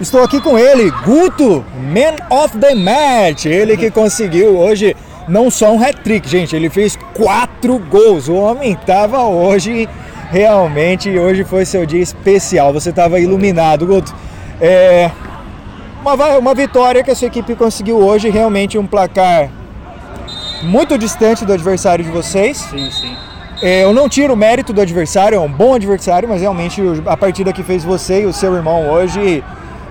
Estou aqui com ele, Guto, Man of the Match. Ele que conseguiu hoje não só um hat-trick, gente, ele fez quatro gols. O homem estava hoje, realmente, hoje foi seu dia especial. Você estava iluminado, Guto. É, uma, uma vitória que a sua equipe conseguiu hoje, realmente um placar muito distante do adversário de vocês. Sim, sim. É, eu não tiro o mérito do adversário, é um bom adversário, mas realmente a partida que fez você e o seu irmão hoje,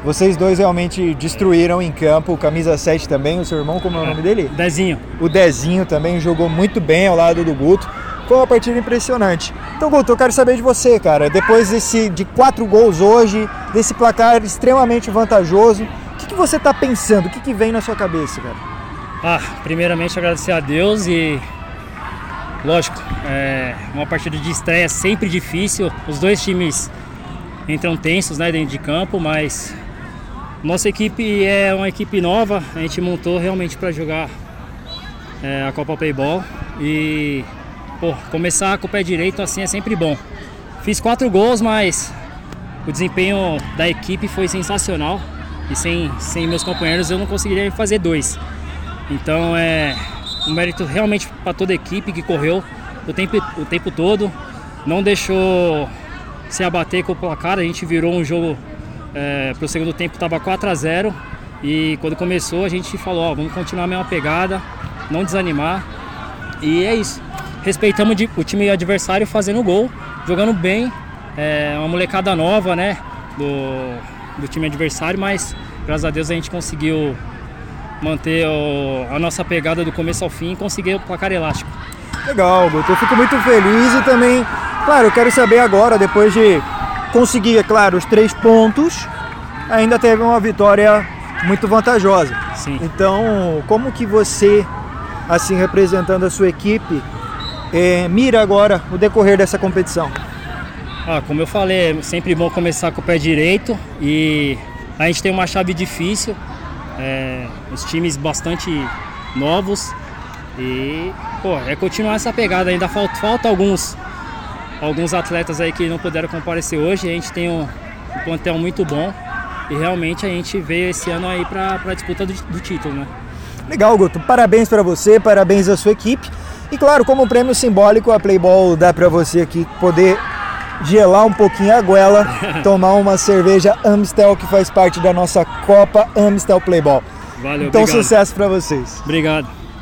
vocês dois realmente destruíram em campo. Camisa 7 também, o seu irmão, como é o nome dele? Dezinho. O Dezinho também jogou muito bem ao lado do Guto. Foi uma partida impressionante. Então, Guto, eu quero saber de você, cara. Depois desse, de quatro gols hoje, desse placar extremamente vantajoso, o que, que você está pensando? O que, que vem na sua cabeça, cara? Ah, primeiramente agradecer a Deus e lógico, é uma partida de estreia sempre difícil. Os dois times entram tensos né, dentro de campo, mas nossa equipe é uma equipe nova. A gente montou realmente para jogar é, a Copa Payball e pô, começar com o pé direito assim é sempre bom. Fiz quatro gols, mas o desempenho da equipe foi sensacional e sem, sem meus companheiros eu não conseguiria fazer dois. Então é um mérito realmente para toda a equipe que correu o tempo, o tempo todo, não deixou se abater com o placar. A gente virou um jogo é, para o segundo tempo, estava 4 a 0 e quando começou a gente falou: ó, vamos continuar a mesma pegada, não desanimar. E é isso. Respeitamos o time adversário fazendo gol, jogando bem. É uma molecada nova, né? Do, do time adversário, mas graças a Deus a gente conseguiu manter o, a nossa pegada do começo ao fim e conseguir o placar elástico. Legal, Guto. Eu fico muito feliz e também, claro, eu quero saber agora, depois de conseguir, é claro, os três pontos, ainda teve uma vitória muito vantajosa. Sim. Então, como que você, assim, representando a sua equipe, é, mira agora o decorrer dessa competição? Ah, como eu falei, é sempre bom começar com o pé direito e a gente tem uma chave difícil, é, os times bastante novos e pô, é continuar essa pegada. Ainda falta, falta alguns, alguns atletas aí que não puderam comparecer hoje. A gente tem um, um plantel muito bom e realmente a gente veio esse ano aí para a disputa do, do, título, né? Legal, Guto. Parabéns para você, parabéns à sua equipe. E claro, como prêmio simbólico, a Playball dá para você aqui poder gelar um pouquinho a goela, tomar uma cerveja Amstel que faz parte da nossa Copa Amstel Playball. Valeu, então obrigado. sucesso para vocês. Obrigado.